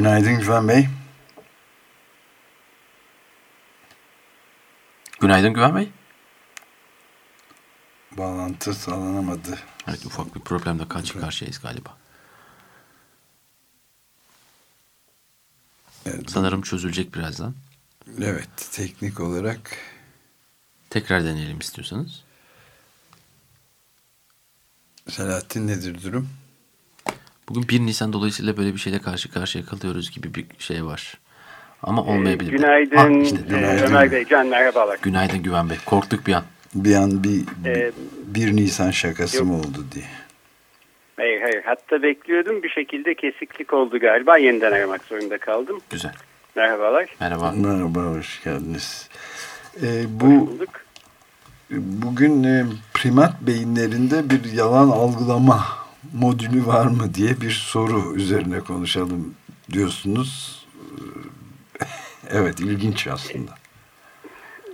Günaydın Güven Bey. Günaydın Güven Bey. Bağlantı sağlanamadı. Evet ufak bir problemle karşı karşıyayız galiba. Evet. Sanırım çözülecek birazdan. Evet, teknik olarak Tekrar deneyelim istiyorsanız. Selahattin nedir durum? Bugün 1 Nisan dolayısıyla böyle bir şeyle karşı karşıya kalıyoruz gibi bir şey var. Ama olmayabilir. Günaydın, Ah, işte, günaydın. Ömer Bey, Can merhabalar. Günaydın Güven Bey. Korktuk bir an. Bir an bir Ee, bir Nisan şakası yok. mı oldu diye. Hayır hayır, hatta bekliyordum bir şekilde kesiklik oldu galiba, yeniden aramak zorunda kaldım. Güzel. Merhabalar, Merhaba. Merhaba, hoş geldiniz. Ee, bu bugün e, primat beyinlerinde bir yalan algılama modülü var mı diye bir soru üzerine konuşalım diyorsunuz. Ee, Evet, ilginç aslında.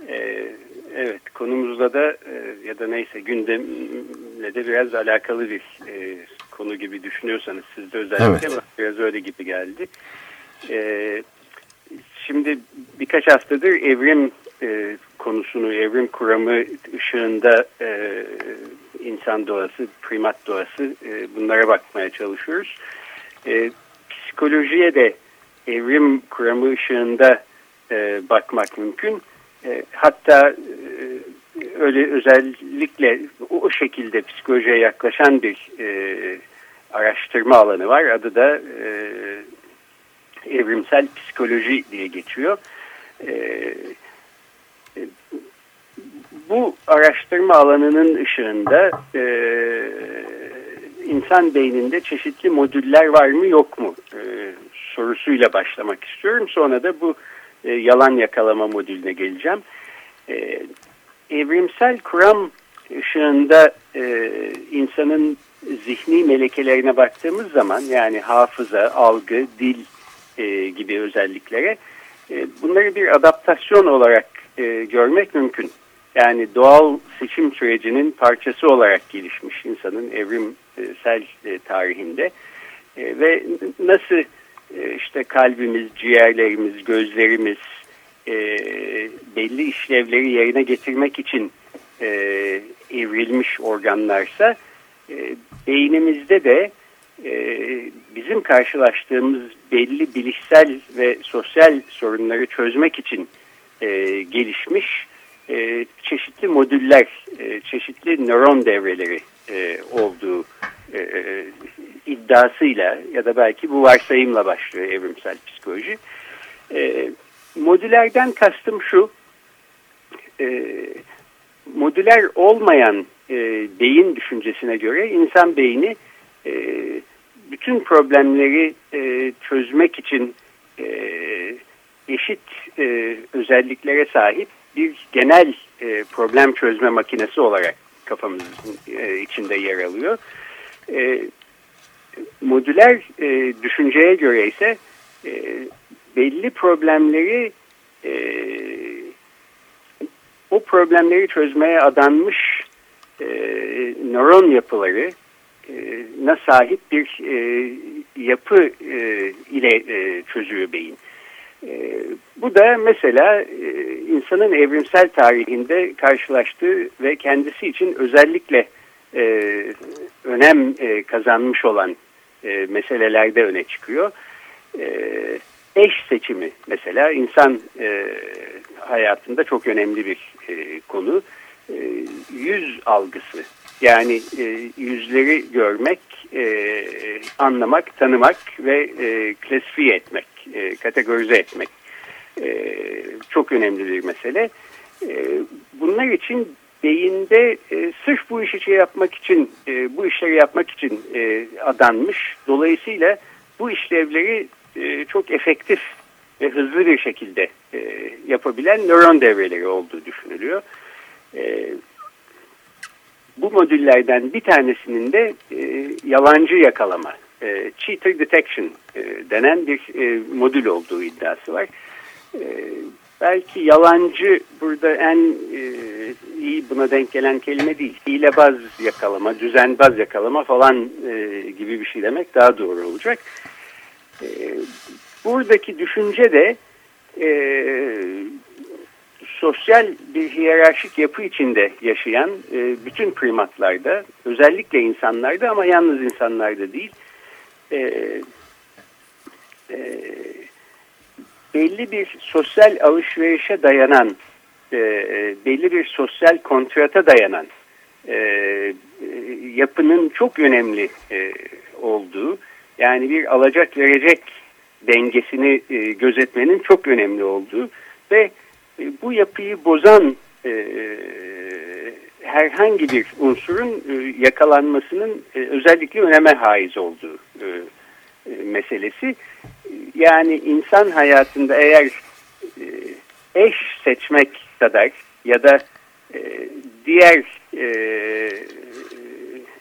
Ee, evet, konumuzla da e, ya da neyse gündemle de biraz alakalı bir e, konu gibi düşünüyorsanız siz de özellikle Evet. ama biraz öyle gibi geldi. Ee, şimdi birkaç haftadır evrim e, konusunu, evrim kuramı ışığında insan doğası, primat doğası e, bunlara bakmaya çalışıyoruz. E, psikolojiye de evrim kuramı ışığında e, bakmak mümkün. E, hatta e, öyle özellikle o, o şekilde psikolojiye yaklaşan bir e, araştırma alanı var. Adı da e, evrimsel psikoloji diye geçiyor. E, e, bu araştırma alanının ışığında e, insan beyninde çeşitli modüller var mı yok mu e, sorusuyla başlamak istiyorum. Sonra da bu e, yalan yakalama modülüne geleceğim. E, evrimsel kuram ışığında e, insanın zihni melekelerine baktığımız zaman yani hafıza, algı, dil e, gibi özelliklere e, bunları bir adaptasyon olarak e, görmek mümkün. Yani doğal seçim sürecinin parçası olarak gelişmiş insanın evrimsel e, tarihinde. E, ve nasıl e, işte kalbimiz, ciğerlerimiz, gözlerimiz e, belli işlevleri yerine getirmek için e, evrilmiş organlarsa e, beynimizde de e, bizim karşılaştığımız belli bilişsel ve sosyal sorunları çözmek için e, gelişmiş e, çeşitli modüller, e, çeşitli nöron devreleri e, olduğu e, e, iddiasıyla ya da belki bu varsayımla başlıyor evrimsel psikoloji. E, modülerden kastım şu, e, modüler olmayan e, beyin düşüncesine göre insan beyni e, bütün problemleri e, çözmek için e, eşit e, özelliklere sahip bir genel e, problem çözme makinesi olarak kafamızın e, içinde yer alıyor. E, modüler e, düşünceye göre ise e, belli problemleri e, o problemleri çözmeye adanmış e, nöron yapıları e, na sahip bir e, yapı e, ile e, çözüyor beyin. E, bu da mesela e, insanın evrimsel tarihinde karşılaştığı ve kendisi için özellikle e, önem e, kazanmış olan meselelerde öne çıkıyor. Eş seçimi mesela insan hayatında çok önemli bir konu. Yüz algısı yani e, yüzleri görmek, e, anlamak, tanımak ve e, klasifiye etmek, e, kategorize etmek e, çok önemli bir mesele. E, bunlar için beyinde e, sırf bu işi şey yapmak için, e, bu işleri yapmak için e, adanmış. Dolayısıyla bu işlevleri e, çok efektif ve hızlı bir şekilde e, yapabilen nöron devreleri olduğu düşünülüyor. E, bu modüllerden bir tanesinin de e, yalancı yakalama, e, cheater detection e, denen bir e, modül olduğu iddiası var. E, belki yalancı burada en e, iyi buna denk gelen kelime değil. Hilebaz yakalama, düzenbaz yakalama falan e, gibi bir şey demek daha doğru olacak. E, buradaki düşünce de e, sosyal bir hiyerarşik yapı içinde yaşayan e, bütün primatlarda, özellikle insanlarda ama yalnız insanlarda değil, e, e, belli bir sosyal alışverişe dayanan, e, belli bir sosyal kontrata dayanan e, yapının çok önemli e, olduğu, yani bir alacak verecek dengesini e, gözetmenin çok önemli olduğu ve e, bu yapıyı bozan e, herhangi bir unsurun e, yakalanmasının e, özellikle öneme haiz olduğu e, e, meselesi. Yani insan hayatında eğer e, eş seçmek kadar ya da e, diğer e,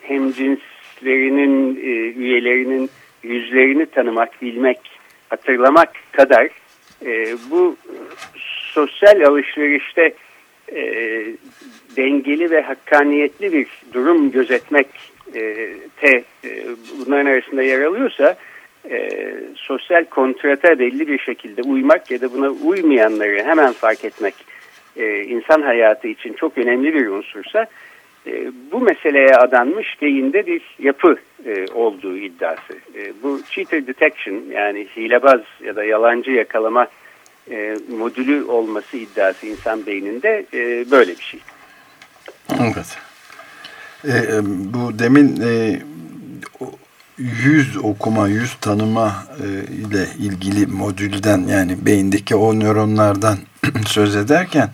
hemcinslerinin e, üyelerinin yüzlerini tanımak, bilmek, hatırlamak kadar e, bu sosyal alışverişte e, dengeli ve hakkaniyetli bir durum gözetmek e, te, e, bunların arasında yer alıyorsa e, sosyal kontrata belli bir şekilde uymak ya da buna uymayanları hemen fark etmek e, insan hayatı için çok önemli bir unsursa e, bu meseleye adanmış beyinde bir yapı e, olduğu iddiası. E, bu cheater detection yani hilebaz ya da yalancı yakalama e, modülü olması iddiası insan beyninde e, böyle bir şey. Evet. E, e bu demin e, yüz okuma, yüz tanıma e, ile ilgili modülden yani beyindeki o nöronlardan söz ederken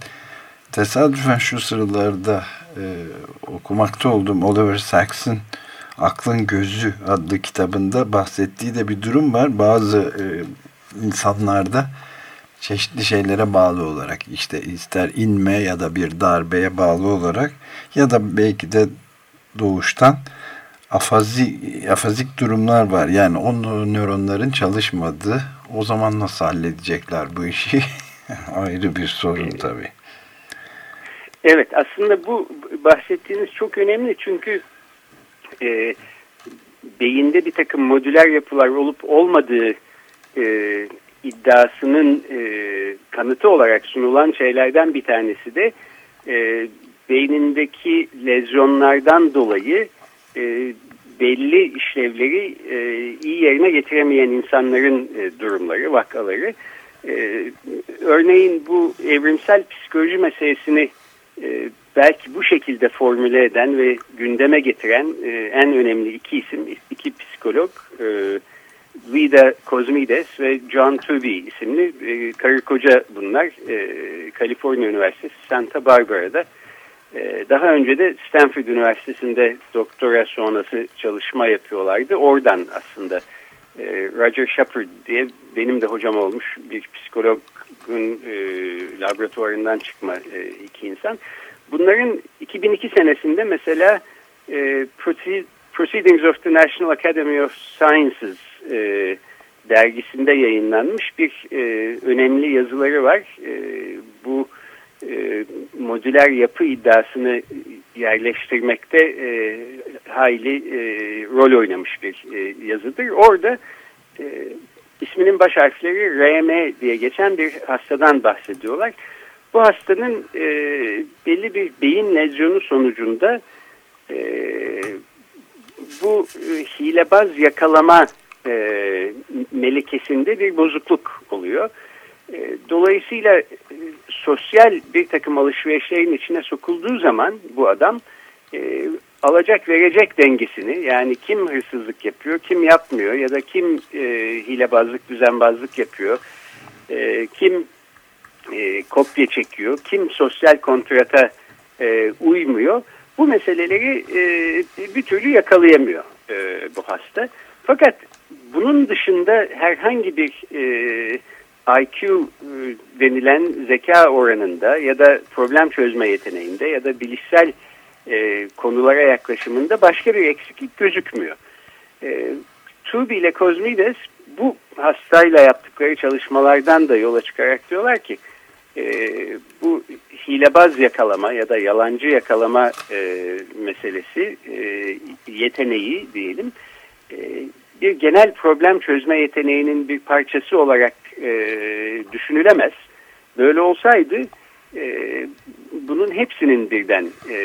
tesadüfen şu sıralarda e, okumakta olduğum Oliver Sacks'ın Aklın Gözü adlı kitabında bahsettiği de bir durum var. Bazı e, insanlarda çeşitli şeylere bağlı olarak işte ister inme ya da bir darbeye bağlı olarak ya da belki de doğuştan afazi, afazik durumlar var. Yani o nöronların çalışmadığı o zaman nasıl halledecekler bu işi ayrı bir sorun tabii. Evet aslında bu bahsettiğiniz çok önemli çünkü e, beyinde bir takım modüler yapılar olup olmadığı e, iddiasının e, kanıtı olarak sunulan şeylerden bir tanesi de e, beynindeki lezyonlardan dolayı e, belli işlevleri e, iyi yerine getiremeyen insanların e, durumları, vakaları. E, örneğin bu evrimsel psikoloji meselesini e, belki bu şekilde formüle eden ve gündeme getiren e, en önemli iki isim, iki psikolog, e, Vida Kozmides ve John Tooby isimli e, karı koca bunlar. E, Kaliforniya Üniversitesi Santa Barbara'da. E, daha önce de Stanford Üniversitesi'nde doktora sonrası çalışma yapıyorlardı. Oradan aslında e, Roger Shepard diye benim de hocam olmuş bir psikologun e, laboratuvarından çıkma e, iki insan. Bunların 2002 senesinde mesela e, Proceedings of the National Academy of Sciences e, dergisinde yayınlanmış bir e, önemli yazıları var. E, bu e, modüler yapı iddiasını yerleştirmekte e, hayli e, rol oynamış bir e, yazıdır. Orada e, isminin baş harfleri RM diye geçen bir hastadan bahsediyorlar. Bu hastanın e, belli bir beyin lezyonu sonucunda e, bu e, hilebaz yakalama e, melekesinde bir bozukluk oluyor. E, dolayısıyla e, sosyal bir takım alışverişlerin içine sokulduğu zaman bu adam e, alacak verecek dengesini yani kim hırsızlık yapıyor kim yapmıyor ya da kim e, hilebazlık düzenbazlık yapıyor e, kim e, kopya çekiyor kim sosyal kontrata e, uymuyor bu meseleleri e, bir türlü yakalayamıyor e, bu hasta. Fakat bunun dışında herhangi bir e, IQ e, denilen zeka oranında ya da problem çözme yeteneğinde ya da bilişsel e, konulara yaklaşımında başka bir eksiklik gözükmüyor. E, Tubi ile Kozmides bu hastayla yaptıkları çalışmalardan da yola çıkarak diyorlar ki e, bu hilebaz yakalama ya da yalancı yakalama e, meselesi e, yeteneği diyelim e, bir genel problem çözme yeteneğinin bir parçası olarak e, düşünülemez. Böyle olsaydı e, bunun hepsinin birden e,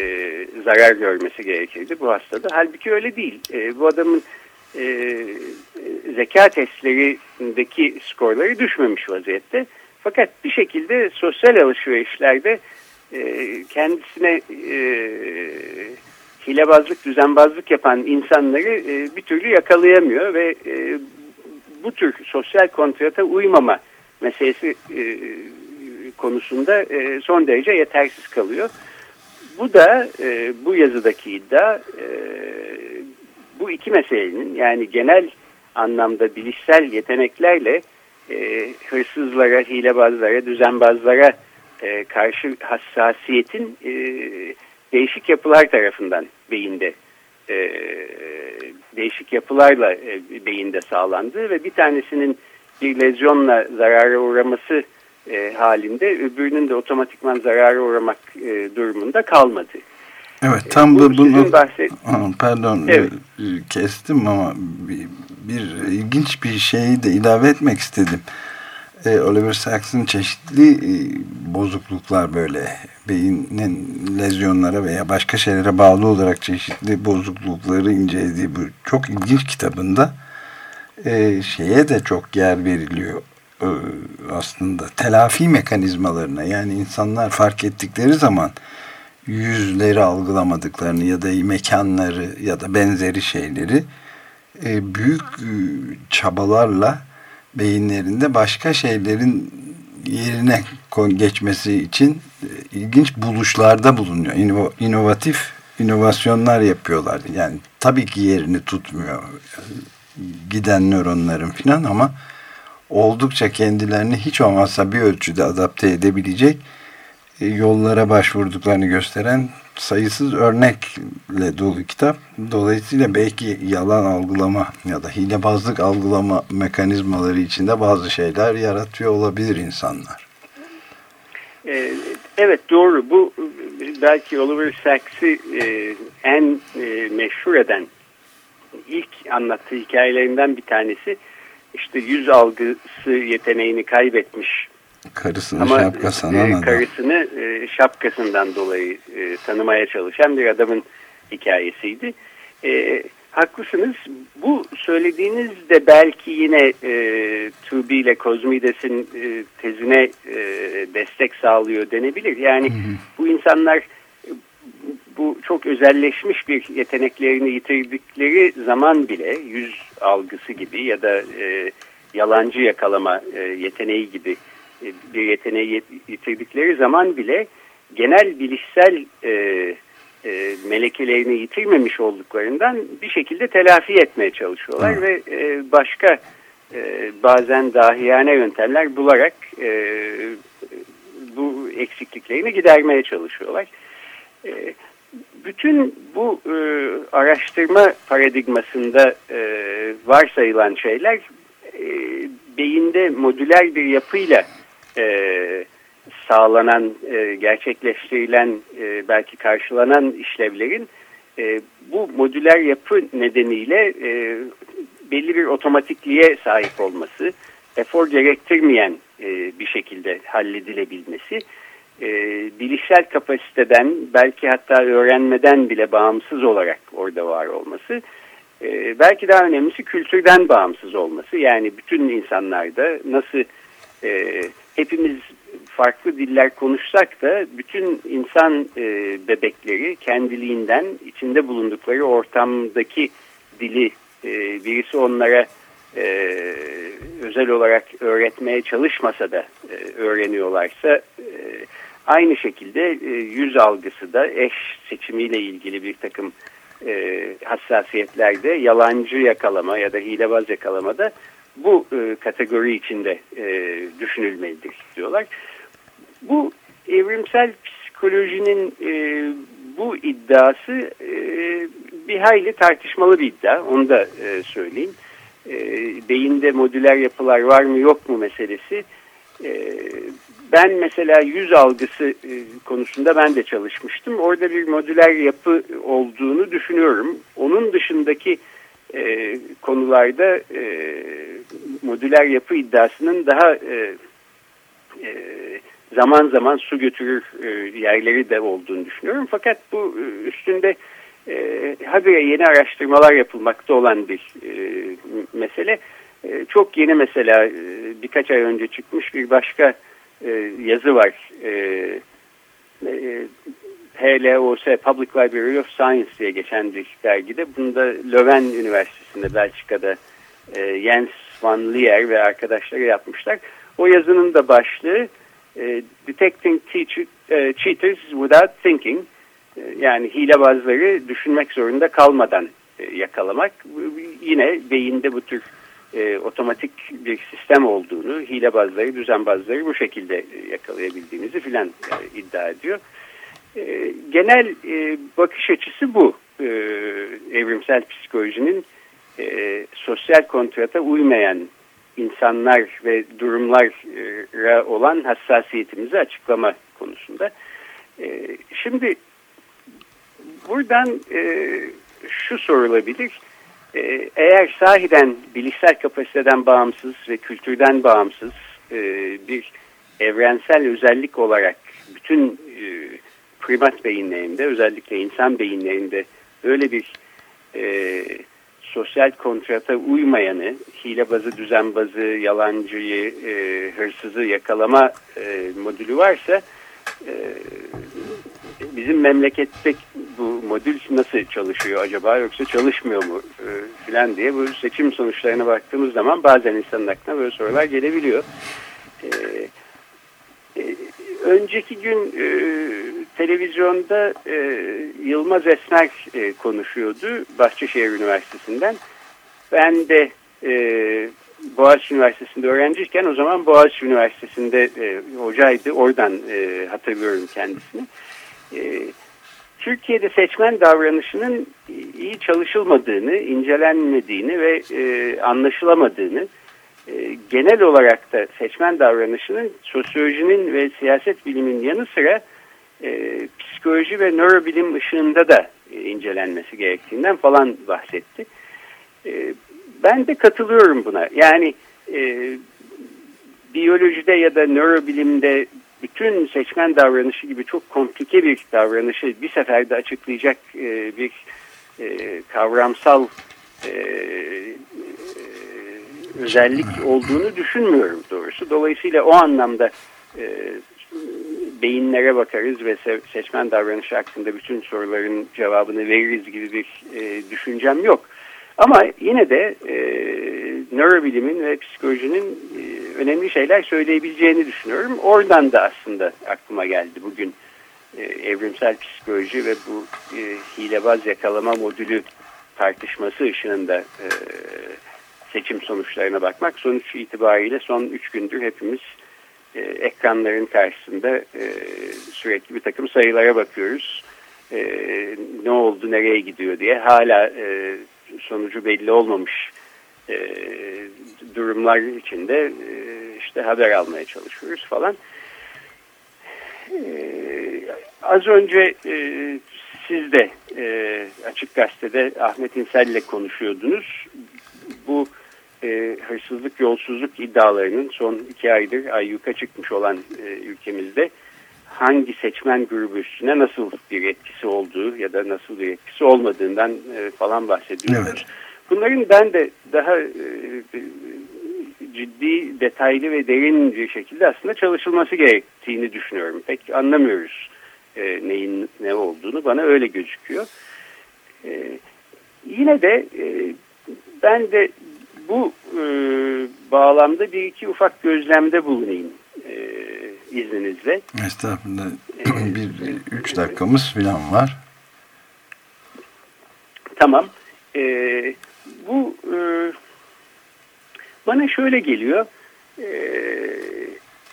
zarar görmesi gerekirdi bu hastada. Halbuki öyle değil. E, bu adamın e, zeka testlerindeki skorları düşmemiş vaziyette. Fakat bir şekilde sosyal alışverişlerde e, kendisine e, hilebazlık, düzenbazlık yapan insanları e, bir türlü yakalayamıyor ve e, bu tür sosyal kontrata uymama meselesi e, konusunda e, son derece yetersiz kalıyor. Bu da e, bu yazıdaki iddia e, bu iki meselenin yani genel anlamda bilişsel yeteneklerle e, hırsızlara, hilebazlara, düzenbazlara e, karşı hassasiyetin e, değişik yapılar tarafından beyinde e, değişik yapılarla e, beyinde sağlandığı ve bir tanesinin bir lezyonla zarara uğraması e, halinde öbürünün de otomatikman zarara uğramak e, durumunda kalmadı. Evet tam bu da bunu bahset... pardon evet. E, kestim ama bir, bir ilginç bir şeyi de ilave etmek istedim. E, Oliver Sacks'ın çeşitli e, bozukluklar böyle beynin lezyonlara veya başka şeylere bağlı olarak çeşitli bozuklukları incelediği bu çok ilginç kitabında e, şeye de çok yer veriliyor e, aslında telafi mekanizmalarına. Yani insanlar fark ettikleri zaman yüzleri algılamadıklarını ya da mekanları ya da benzeri şeyleri e, büyük e, çabalarla beyinlerinde başka şeylerin yerine geçmesi için e, ilginç buluşlarda bulunuyor. İnov inovatif inovasyonlar yapıyorlar. Yani tabii ki yerini tutmuyor giden nöronların filan ama oldukça kendilerini hiç olmazsa bir ölçüde adapte edebilecek e, yollara başvurduklarını gösteren sayısız örnekle dolu kitap. Dolayısıyla belki yalan algılama ya da hilebazlık algılama mekanizmaları içinde bazı şeyler yaratıyor olabilir insanlar. E, evet doğru. Bu belki Oliver Sacks'i e, en meşhur eden ilk anlattığı hikayelerinden bir tanesi. İşte yüz algısı yeteneğini kaybetmiş Karısını Ama, şapka sanan e, Karısını e, şapkasından dolayı e, tanımaya çalışan bir adamın hikayesiydi. E, haklısınız. Bu söylediğiniz de belki yine e, Tubi ile Kozmides'in e, tezine e, destek sağlıyor denebilir. Yani hı hı. bu insanlar bu çok özelleşmiş bir yeteneklerini yitirdikleri zaman bile yüz algısı gibi ya da e, yalancı yakalama e, yeteneği gibi bir yeteneği yitirdikleri zaman bile genel bilişsel e, e, melekelerini yitirmemiş olduklarından bir şekilde telafi etmeye çalışıyorlar ve e, başka e, bazen dahiyane yöntemler bularak e, bu eksikliklerini gidermeye çalışıyorlar. E, bütün bu e, araştırma paradigmasında e, varsayılan şeyler e, beyinde modüler bir yapıyla e, sağlanan, e, gerçekleştirilen, e, belki karşılanan işlevlerin e, bu modüler yapı nedeniyle e, belli bir otomatikliğe sahip olması, efor gerektirmeyen e, bir şekilde halledilebilmesi, e, bilişsel kapasiteden belki hatta öğrenmeden bile bağımsız olarak orada var olması, e, belki daha önemlisi kültürden bağımsız olması. Yani bütün insanlarda nasıl e, hepimiz farklı diller konuşsak da bütün insan e, bebekleri kendiliğinden içinde bulundukları ortamdaki dili e, birisi onlara e, özel olarak öğretmeye çalışmasa da e, öğreniyorlarsa e, aynı şekilde e, yüz algısı da eş seçimiyle ilgili bir takım e, hassasiyetlerde yalancı yakalama ya da hilebaz yakalamada bu e, kategori içinde e, düşünülmelidir diyorlar. Bu evrimsel psikolojinin e, bu iddiası e, bir hayli tartışmalı bir iddia. Onu da e, söyleyeyim. E, beyinde modüler yapılar var mı yok mu meselesi. E, ben mesela yüz algısı e, konusunda ben de çalışmıştım. Orada bir modüler yapı olduğunu düşünüyorum. Onun dışındaki e, konularda e, modüler yapı iddiasının daha e, e, zaman zaman su götürür e, yerleri de olduğunu düşünüyorum. Fakat bu e, üstünde e, habire yeni araştırmalar yapılmakta olan bir e, mesele. E, çok yeni mesela e, birkaç ay önce çıkmış bir başka e, yazı var. E, e, HLOS Public Library of Science diye geçen bir dergide. Bunda Löwen Üniversitesi'nde Belçika'da e, Jens van Leer ve arkadaşları yapmışlar. O yazının da başlığı e, Detecting e, Cheaters Without Thinking e, yani hilebazları düşünmek zorunda kalmadan e, yakalamak. Yine beyinde bu tür e, otomatik bir sistem olduğunu, hilebazları, düzenbazları bu şekilde yakalayabildiğimizi filan e, iddia ediyor. E, genel e, bakış açısı bu. E, evrimsel psikolojinin e, sosyal kontrata uymayan insanlar ve durumlara olan hassasiyetimizi açıklama konusunda. E, şimdi buradan e, şu sorulabilir. E, eğer sahiden bilişsel kapasiteden bağımsız ve kültürden bağımsız e, bir evrensel özellik olarak bütün e, primat beyinlerinde özellikle insan beyinlerinde böyle bir e, sosyal kontrata uymayanı, hilebazı, düzenbazı, yalancıyı, e, hırsızı yakalama e, modülü varsa e, bizim memlekette bu modül nasıl çalışıyor acaba yoksa çalışmıyor mu e, filan diye bu seçim sonuçlarına baktığımız zaman bazen insanın aklına böyle sorular gelebiliyor. E, e, önceki gün e, televizyonda e, Yılmaz Esmer e, konuşuyordu Bahçeşehir Üniversitesi'nden. Ben de e, Boğaziçi Üniversitesi'nde öğrenciyken o zaman Boğaziçi Üniversitesi'nde e, hocaydı. Oradan e, hatırlıyorum kendisini. E, Türkiye'de seçmen davranışının iyi çalışılmadığını, incelenmediğini ve e, anlaşılamadığını, e, genel olarak da seçmen davranışının sosyolojinin ve siyaset bilimin yanı sıra e, psikoloji ve nörobilim ışığında da e, incelenmesi gerektiğinden falan bahsetti. E, ben de katılıyorum buna. Yani e, biyolojide ya da nörobilimde bütün seçmen davranışı gibi çok komplike bir davranışı bir seferde açıklayacak e, bir e, kavramsal e, e, özellik olduğunu düşünmüyorum doğrusu. Dolayısıyla o anlamda e, beyinlere bakarız ve se seçmen davranışı hakkında bütün soruların cevabını veririz gibi bir e, düşüncem yok. Ama yine de e, nörobilimin ve psikolojinin e, önemli şeyler söyleyebileceğini düşünüyorum. Oradan da aslında aklıma geldi bugün e, evrimsel psikoloji ve bu e, hilebaz yakalama modülü tartışması ışığında e, seçim sonuçlarına bakmak. Sonuç itibariyle son üç gündür hepimiz e, ekranların karşısında e, sürekli bir takım sayılara bakıyoruz. E, ne oldu, nereye gidiyor diye hala e, sonucu belli olmamış e, durumlar içinde e, işte haber almaya çalışıyoruz falan. E, az önce e, siz de e, Açık Gazete'de Ahmet İnsel ile konuşuyordunuz. Bu e, hırsızlık, yolsuzluk iddialarının son iki aydır ayyuka çıkmış olan e, ülkemizde hangi seçmen grubu üstüne nasıl bir etkisi olduğu ya da nasıl bir etkisi olmadığından e, falan bahsediyoruz. Evet. Bunların ben de daha e, ciddi, detaylı ve derin bir şekilde aslında çalışılması gerektiğini düşünüyorum. Pek anlamıyoruz e, neyin ne olduğunu. Bana öyle gözüküyor. E, yine de e, ben de bu e, bağlamda bir iki ufak gözlemde bulunayım e, izninizle. Estağfurullah. bir üç dakikamız falan var. tamam. E, bu e, bana şöyle geliyor. E,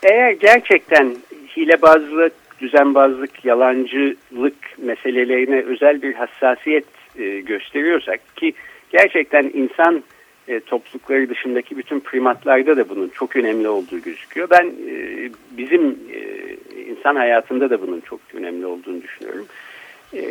eğer gerçekten hilebazlık, düzenbazlık, yalancılık meselelerine özel bir hassasiyet e, gösteriyorsak ki gerçekten insan e, toplulukları dışındaki bütün primatlarda da bunun çok önemli olduğu gözüküyor. Ben e, bizim e, insan hayatında da bunun çok önemli olduğunu düşünüyorum. E,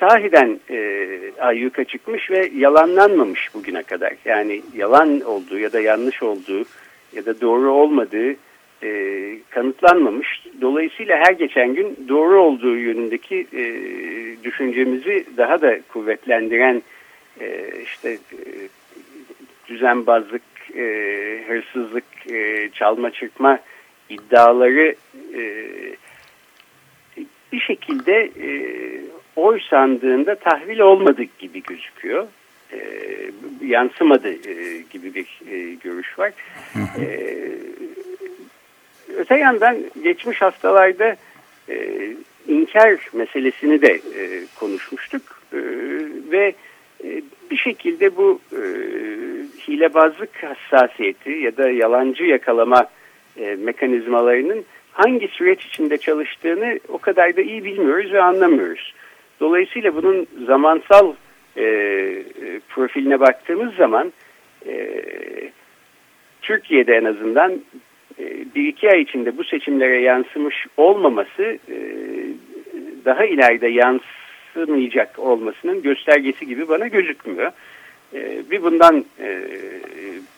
sahiden e, ayyuka çıkmış ve yalanlanmamış bugüne kadar. Yani yalan olduğu ya da yanlış olduğu ya da doğru olmadığı e, kanıtlanmamış. Dolayısıyla her geçen gün doğru olduğu yönündeki e, düşüncemizi daha da kuvvetlendiren e, işte e, düzenbazlık, e, hırsızlık, e, çalma çırpma iddiaları e, bir şekilde e, oy sandığında tahvil olmadık gibi gözüküyor. E, yansımadı e, gibi bir e, görüş var. E, öte yandan geçmiş haftalarda e, inkar meselesini de e, konuşmuştuk e, ve e, bir şekilde bu e, hilebazlık hassasiyeti ya da yalancı yakalama e, mekanizmalarının hangi süreç içinde çalıştığını o kadar da iyi bilmiyoruz ve anlamıyoruz. Dolayısıyla bunun zamansal e, profiline baktığımız zaman e, Türkiye'de en azından e, bir iki ay içinde bu seçimlere yansımış olmaması e, daha ileride yansımayacak olmasının göstergesi gibi bana gözükmüyor. E, bir bundan e,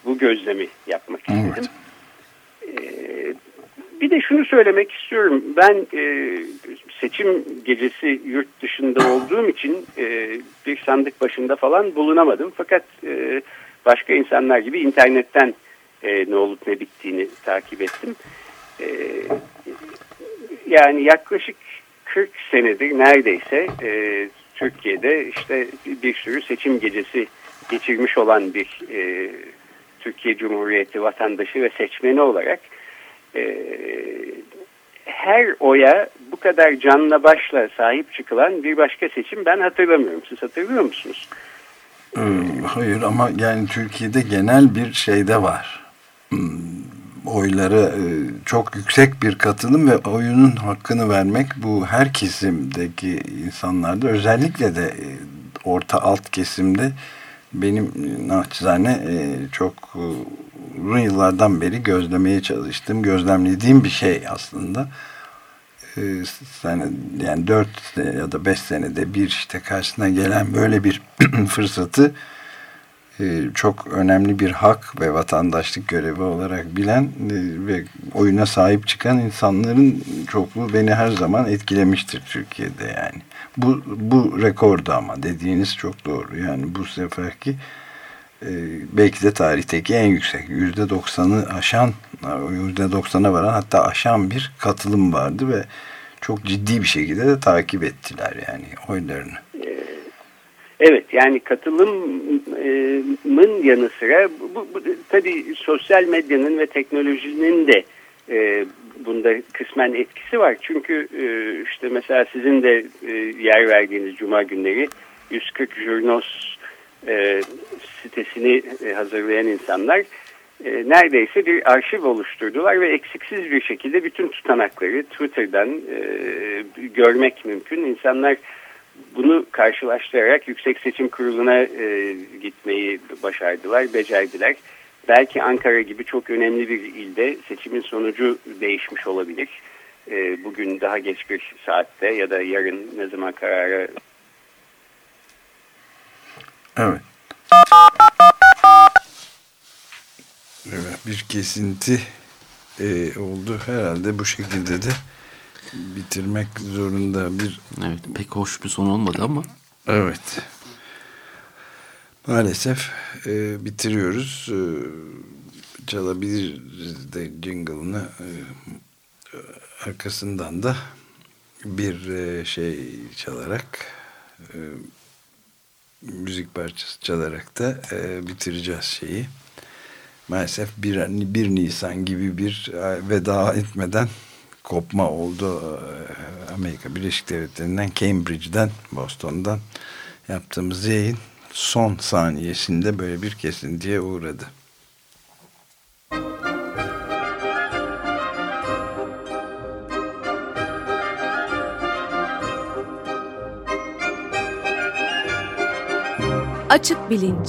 bu gözlemi yapmak istedim. Evet. Bir de şunu söylemek istiyorum. Ben seçim gecesi yurt dışında olduğum için bir sandık başında falan bulunamadım. Fakat başka insanlar gibi internetten ne olup ne bittiğini takip ettim. Yani yaklaşık 40 senedir neredeyse Türkiye'de işte bir sürü seçim gecesi geçirmiş olan bir e, Türkiye Cumhuriyeti vatandaşı ve seçmeni olarak e, her oya bu kadar canla başla sahip çıkılan bir başka seçim ben hatırlamıyorum. Siz hatırlıyor musunuz? Hmm, hayır ama yani Türkiye'de genel bir şey de var. Hmm, oyları e, çok yüksek bir katılım ve oyunun hakkını vermek bu her kesimdeki insanlarda özellikle de e, orta alt kesimde benim naçizane e, çok uzun yıllardan beri gözlemeye çalıştım. Gözlemlediğim bir şey aslında. yani dört ya da beş senede bir işte karşısına gelen böyle bir fırsatı çok önemli bir hak ve vatandaşlık görevi olarak bilen e, ve oyuna sahip çıkan insanların çokluğu beni her zaman etkilemiştir Türkiye'de yani. Bu, bu rekordu ama dediğiniz çok doğru. Yani bu seferki e, belki de tarihteki en yüksek yüzde doksanı aşan yüzde doksana varan hatta aşan bir katılım vardı ve çok ciddi bir şekilde de takip ettiler yani oylarını. Evet yani katılımın yanı sıra bu, bu, tabii sosyal medyanın ve teknolojinin de e, bunda kısmen etkisi var. Çünkü e, işte mesela sizin de e, yer verdiğiniz cuma günleri 140 Jurnos e, sitesini e, hazırlayan insanlar e, neredeyse bir arşiv oluşturdular ve eksiksiz bir şekilde bütün tutanakları Twitter'dan e, görmek mümkün. İnsanlar bunu karşılaştırarak Yüksek Seçim Kurulu'na e, gitmeyi başardılar, becerdiler. Belki Ankara gibi çok önemli bir ilde seçimin sonucu değişmiş olabilir. E, bugün daha geç bir saatte ya da yarın ne zaman karara... Evet. Evet bir kesinti e, oldu herhalde bu şekilde de bitirmek zorunda bir... Evet pek hoş bir son olmadı ama. Evet. Maalesef e, bitiriyoruz. E, çalabiliriz de jingle'ını e, arkasından da bir e, şey çalarak e, müzik parçası çalarak da e, bitireceğiz şeyi. Maalesef bir, bir Nisan gibi bir e, veda etmeden kopma oldu. Amerika Birleşik Devletleri'nden, Cambridge'den, Boston'dan yaptığımız yayın son saniyesinde böyle bir kesintiye uğradı. Açık Bilinç